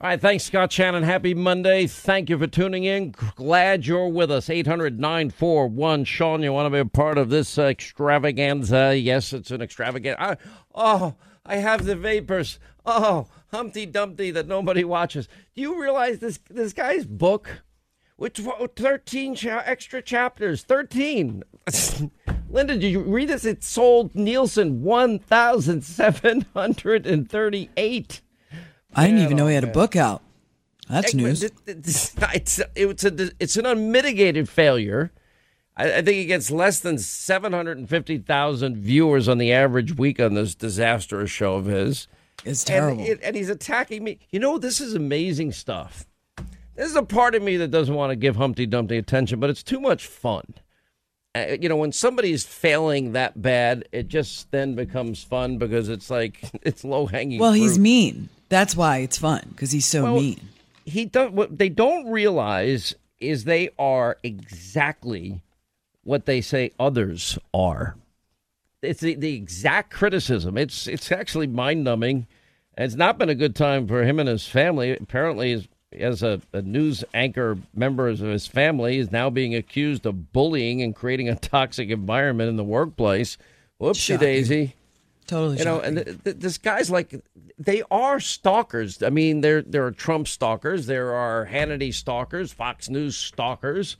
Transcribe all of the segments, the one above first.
All right, thanks, Scott Shannon. Happy Monday. Thank you for tuning in. Glad you're with us. 800 941 Sean, you want to be a part of this extravaganza? Yes, it's an extravaganza. I, oh, I have the vapors. Oh, Humpty Dumpty that nobody watches. Do you realize this, this guy's book? Which 13 cha- extra chapters. 13. Linda, did you read this? It sold Nielsen 1,738. I didn't even know he had a book out. That's news. It's, it's, it's, a, it's an unmitigated failure. I, I think he gets less than 750,000 viewers on the average week on this disastrous show of his. It's terrible. And, and he's attacking me. You know, this is amazing stuff. There's a part of me that doesn't want to give Humpty Dumpty attention, but it's too much fun. Uh, you know, when somebody's failing that bad, it just then becomes fun because it's like it's low hanging. Well, he's mean. That's why it's fun because he's so Well, mean. He don't. What they don't realize is they are exactly what they say others are. It's the, the exact criticism. It's it's actually mind numbing. It's not been a good time for him and his family. Apparently, as, as a, a news anchor, members of his family is now being accused of bullying and creating a toxic environment in the workplace. Whoopsie Shocking. daisy. Totally. You know, and th- th- this guy's like, they are stalkers. I mean, there there are Trump stalkers, there are Hannity stalkers, Fox News stalkers.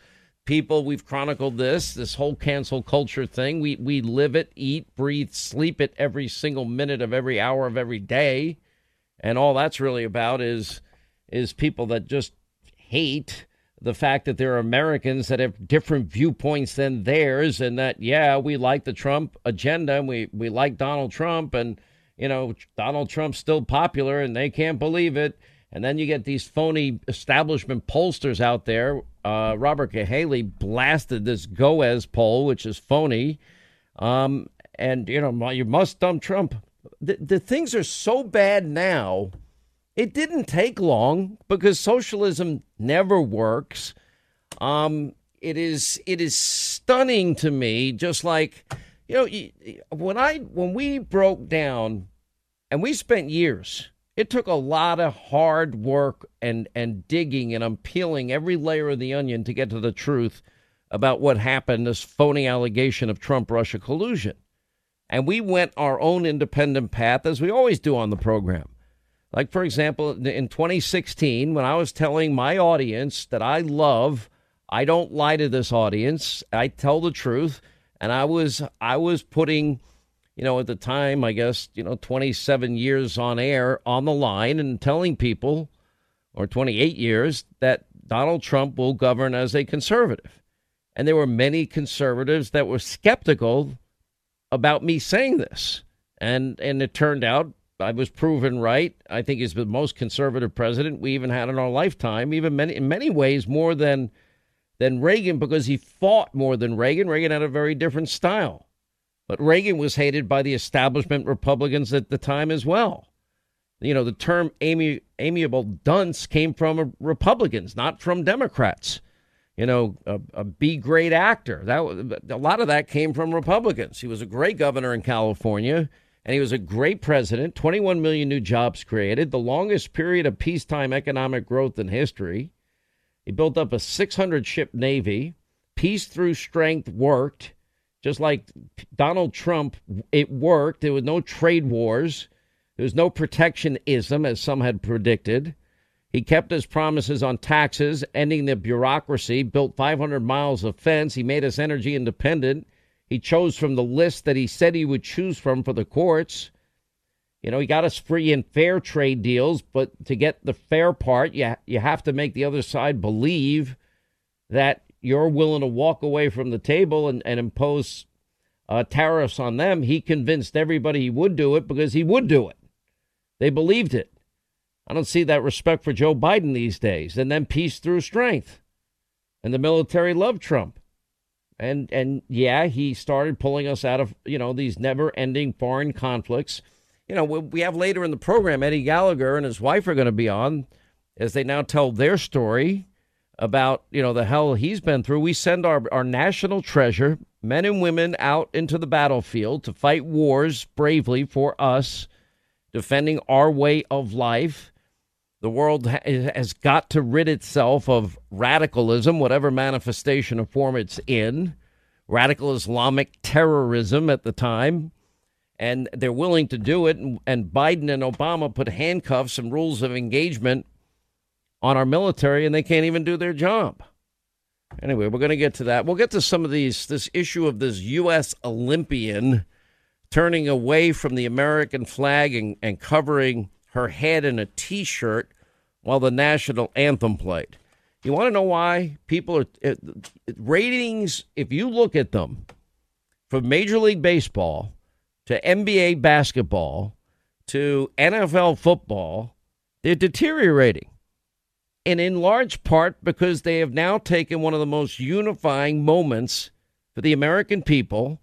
People, we've chronicled this, this whole cancel culture thing. We we live it, eat, breathe, sleep it every single minute of every hour of every day, and all that's really about is is people that just hate the fact that there are Americans that have different viewpoints than theirs, and that yeah, we like the Trump agenda, and we we like Donald Trump, and you know Donald Trump's still popular, and they can't believe it. And then you get these phony establishment pollsters out there. Uh, Robert Haley blasted this Goes poll, which is phony. Um, and you know you must dump Trump. The, the things are so bad now. It didn't take long because socialism never works. Um, it is it is stunning to me. Just like you know, when I when we broke down, and we spent years. It took a lot of hard work and and digging and unpeeling every layer of the onion to get to the truth about what happened. This phony allegation of Trump Russia collusion, and we went our own independent path as we always do on the program. Like, for example, in 2016, when I was telling my audience that I love, I don't lie to this audience, I tell the truth, and I was I was putting, you know, at the time, I guess, you know, 27 years on air on the line and telling people, or 28 years, that Donald Trump will govern as a conservative. And there were many conservatives that were skeptical about me saying this. And and it turned out I was proven right. I think he's the most conservative president we even had in our lifetime, even many in many ways more than than Reagan because he fought more than Reagan. Reagan had a very different style. But Reagan was hated by the establishment Republicans at the time as well. You know, the term ami- amiable dunce came from Republicans, not from Democrats. You know, a, a B grade actor. That a lot of that came from Republicans. He was a great governor in California, and he was a great president. 21 million new jobs created, the longest period of peacetime economic growth in history. He built up a 600 ship navy. Peace through strength worked. Just like Donald Trump, it worked. There was no trade wars. There was no protectionism, as some had predicted. He kept his promises on taxes, ending the bureaucracy, built 500 miles of fence. He made us energy independent. He chose from the list that he said he would choose from for the courts. You know, he got us free and fair trade deals, but to get the fair part, you, you have to make the other side believe that you're willing to walk away from the table and, and impose uh, tariffs on them. He convinced everybody he would do it because he would do it. They believed it. I don't see that respect for Joe Biden these days. And then peace through strength. And the military loved Trump. And and yeah, he started pulling us out of, you know, these never-ending foreign conflicts. You know, we we have later in the program Eddie Gallagher and his wife are going to be on as they now tell their story about, you know, the hell he's been through. We send our our national treasure, men and women out into the battlefield to fight wars bravely for us, defending our way of life The world has got to rid itself of radicalism, whatever manifestation or form it's in, radical Islamic terrorism at the time. And they're willing to do it. And Biden and Obama put handcuffs and rules of engagement on our military, and they can't even do their job. Anyway, we're going to get to that. We'll get to some of these, this issue of this U.S. Olympian turning away from the American flag and, and covering her head in a t shirt while the national anthem played. You want to know why people are uh, ratings? If you look at them from Major League Baseball to NBA basketball to NFL football, they're deteriorating. And in large part because they have now taken one of the most unifying moments for the American people.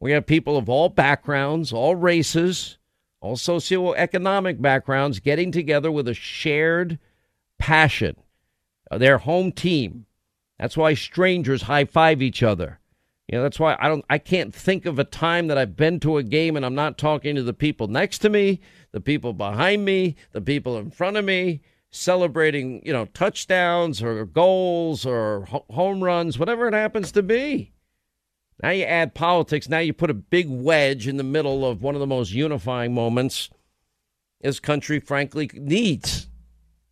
We have people of all backgrounds, all races, all socioeconomic backgrounds getting together with a shared passion. Uh, their home team. That's why strangers high five each other. You know, that's why I don't I can't think of a time that I've been to a game and I'm not talking to the people next to me, the people behind me, the people in front of me, celebrating, you know, touchdowns or goals or home runs, whatever it happens to be. Now you add politics. Now you put a big wedge in the middle of one of the most unifying moments this country, frankly, needs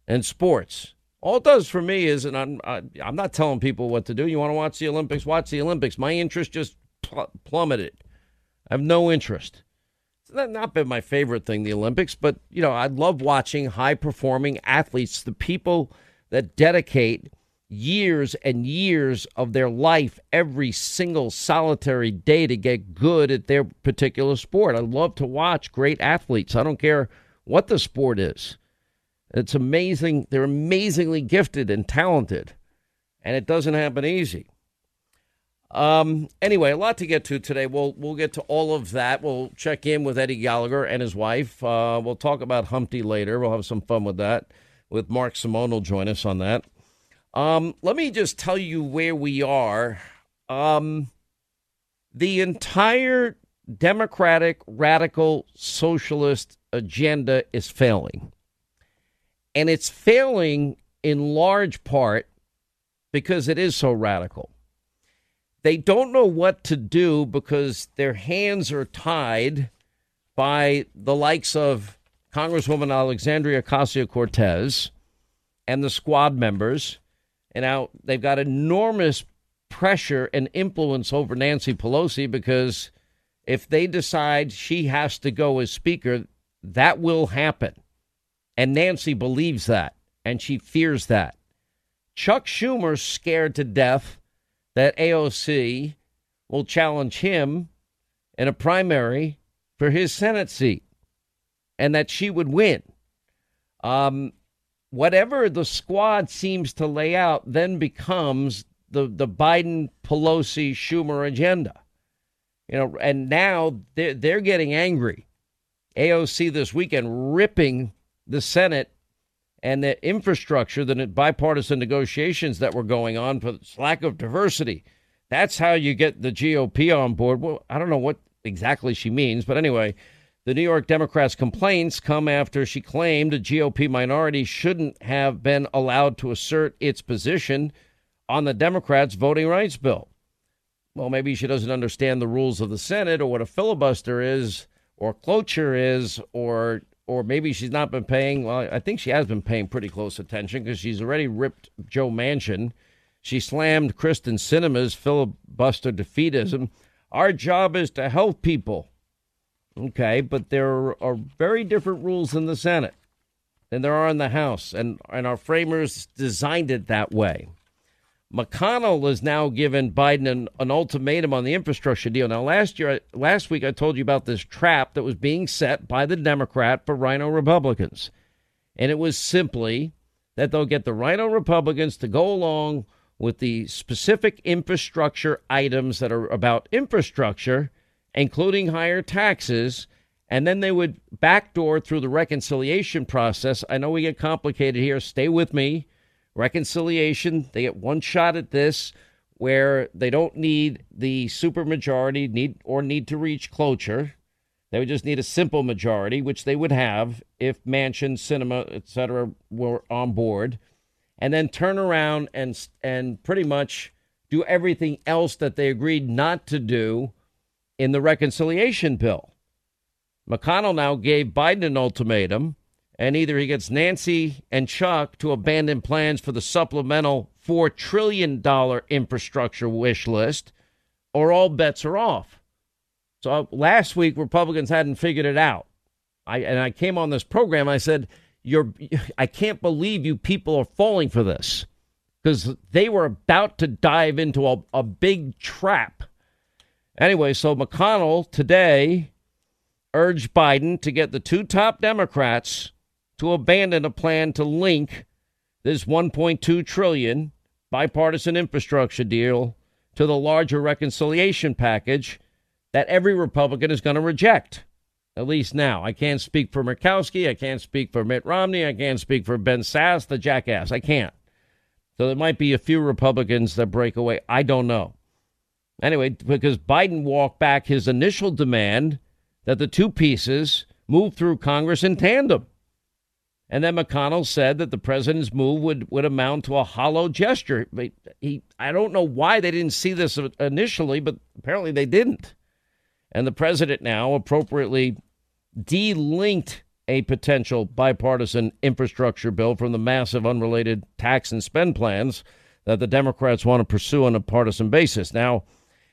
and sports. All it does for me is, and I'm, I'm not telling people what to do. You want to watch the Olympics? Watch the Olympics. My interest just pl- plummeted. I have no interest. It's not been my favorite thing, the Olympics, but you know, I love watching high performing athletes, the people that dedicate years and years of their life every single solitary day to get good at their particular sport. I love to watch great athletes. I don't care what the sport is. It's amazing. They're amazingly gifted and talented, and it doesn't happen easy. Um, anyway, a lot to get to today. We'll we'll get to all of that. We'll check in with Eddie Gallagher and his wife. Uh, we'll talk about Humpty later. We'll have some fun with that. With Mark Simone will join us on that. Um, let me just tell you where we are. Um, the entire Democratic radical socialist agenda is failing. And it's failing in large part because it is so radical. They don't know what to do because their hands are tied by the likes of Congresswoman Alexandria Ocasio Cortez and the squad members and now they've got enormous pressure and influence over Nancy Pelosi because if they decide she has to go as Speaker, that will happen. And Nancy believes that, and she fears that. Chuck Schumer's scared to death that AOC will challenge him in a primary for his Senate seat and that she would win. Um, whatever the squad seems to lay out then becomes the, the Biden Pelosi Schumer agenda. You know, and now they're, they're getting angry. AOC this weekend ripping the Senate and the infrastructure, the bipartisan negotiations that were going on for lack of diversity. That's how you get the GOP on board. Well, I don't know what exactly she means, but anyway, the New York Democrats' complaints come after she claimed a GOP minority shouldn't have been allowed to assert its position on the Democrats' voting rights bill. Well, maybe she doesn't understand the rules of the Senate or what a filibuster is or cloture is or or maybe she's not been paying well I think she has been paying pretty close attention because she's already ripped Joe Manchin. She slammed Kyrsten Sinema's filibuster defeatism. Our job is to help people Okay, but there are very different rules in the Senate than there are in the House, and, and our framers designed it that way. McConnell has now given Biden an, an ultimatum on the infrastructure deal. Now, last year, last week, I told you about this trap that was being set by the Democrat for RINO Republicans, and it was simply that they'll get the RINO Republicans to go along with the specific infrastructure items that are about infrastructure including higher taxes, and then they would backdoor through the reconciliation process. I know we get complicated here. Stay with me. Reconciliation, they get one shot at this where they don't need the supermajority need or need to reach cloture. They would just need a simple majority, which they would have if Manchin, Sinema, etc., were on board, and then turn around and and pretty much do everything else that they agreed not to do in the reconciliation bill. McConnell now gave Biden an ultimatum, and either he gets Nancy and Chuck to abandon plans for the supplemental $4 trillion infrastructure wish list, or all bets are off. So uh, last week, Republicans hadn't figured it out. I, and I came on this program, I said, You're, I can't believe you people are falling for this because they were about to dive into a, a big trap. Anyway, so McConnell today urged Biden to get the two top Democrats to abandon a plan to link this 1.2 trillion bipartisan infrastructure deal to the larger reconciliation package that every Republican is going to reject. At least now. I can't speak for Murkowski. I can't speak for Mitt Romney. I can't speak for Ben Sasse, the jackass. I can't. So there might be a few Republicans that break away. I don't know. Anyway, because Biden walked back his initial demand that the two pieces move through Congress in tandem. And then McConnell said that the president's move would, would amount to a hollow gesture. He, I don't know why they didn't see this initially, but apparently they didn't. And the president now appropriately delinked a potential bipartisan infrastructure bill from the massive unrelated tax and spend plans that the Democrats want to pursue on a partisan basis. Now,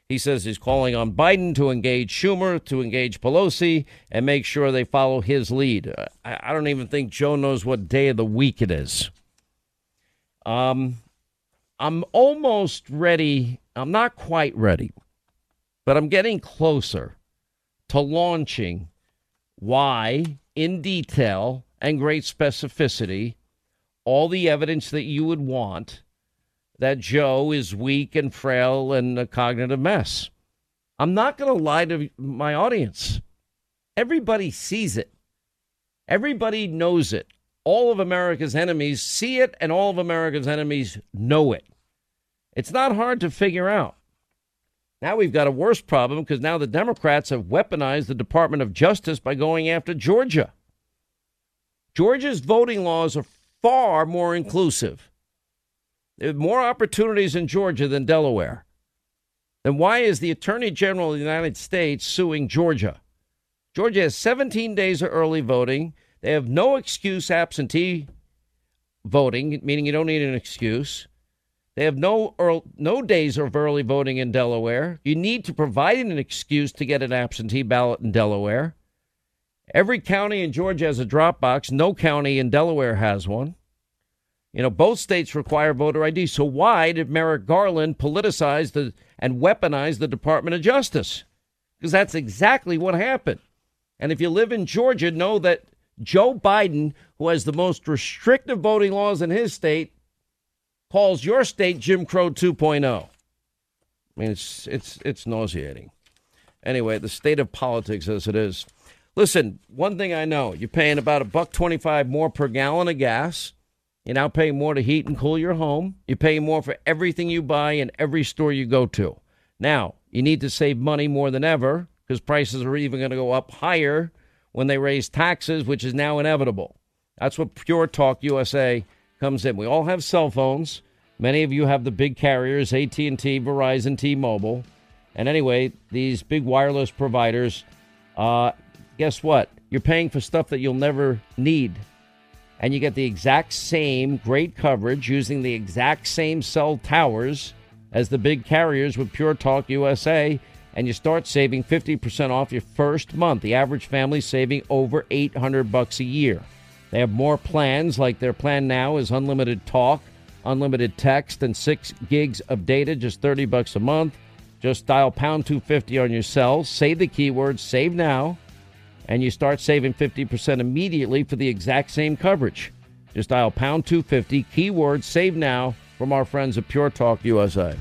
he says he's calling on Biden to engage Schumer, to engage Pelosi, and make sure they follow his lead. I, I don't even think Joe knows what day of the week it is. Um, I'm almost ready. I'm not quite ready, but I'm getting closer to launching why, in detail and great specificity, all the evidence that you would want that Joe is weak and frail and a cognitive mess. I'm not going to lie to my audience. Everybody sees it. Everybody knows it. All of America's enemies see it, and all of America's enemies know it. It's not hard to figure out. Now we've got a worse problem because now the Democrats have weaponized the Department of Justice by going after Georgia. Georgia's voting laws are far more inclusive Uh, more opportunities in Georgia than Delaware. Then why is the Attorney General of the United States suing Georgia? Georgia has 17 days of early voting. They have no excuse absentee voting, meaning you don't need an excuse. They have no early, no days of early voting in Delaware. You need to provide an excuse to get an absentee ballot in Delaware. Every county in Georgia has a drop box. No county in Delaware has one. You know, both states require voter ID. So why did Merrick Garland politicize the and weaponize the Department of Justice? Because that's exactly what happened. And if you live in Georgia, know that Joe Biden, who has the most restrictive voting laws in his state, calls your state Jim Crow 2.0. I mean, it's it's it's nauseating. Anyway, the state of politics as it is. Listen, one thing I know: you're paying about a buck twenty-five more per gallon of gas. You're now paying more to heat and cool your home. You're paying more for everything you buy in every store you go to. Now, you need to save money more than ever because prices are even going to go up higher when they raise taxes, which is now inevitable. That's what Pure Talk USA comes in. We all have cell phones. Many of you have the big carriers, AT&T, Verizon, T-Mobile. And anyway, these big wireless providers, uh, guess what? You're paying for stuff that you'll never need and you get the exact same great coverage using the exact same cell towers as the big carriers with Pure Talk USA, and you start saving 50% off your first month. The average family saving over 800 bucks a year. They have more plans, like their plan now is unlimited talk, unlimited text, and six gigs of data, just 30 bucks a month. Just dial pound 250 on your cell, say the keyword save now, and you start saving 50% immediately for the exact same coverage. Just dial pound 250, keyword save now from our friends at Pure Talk USA.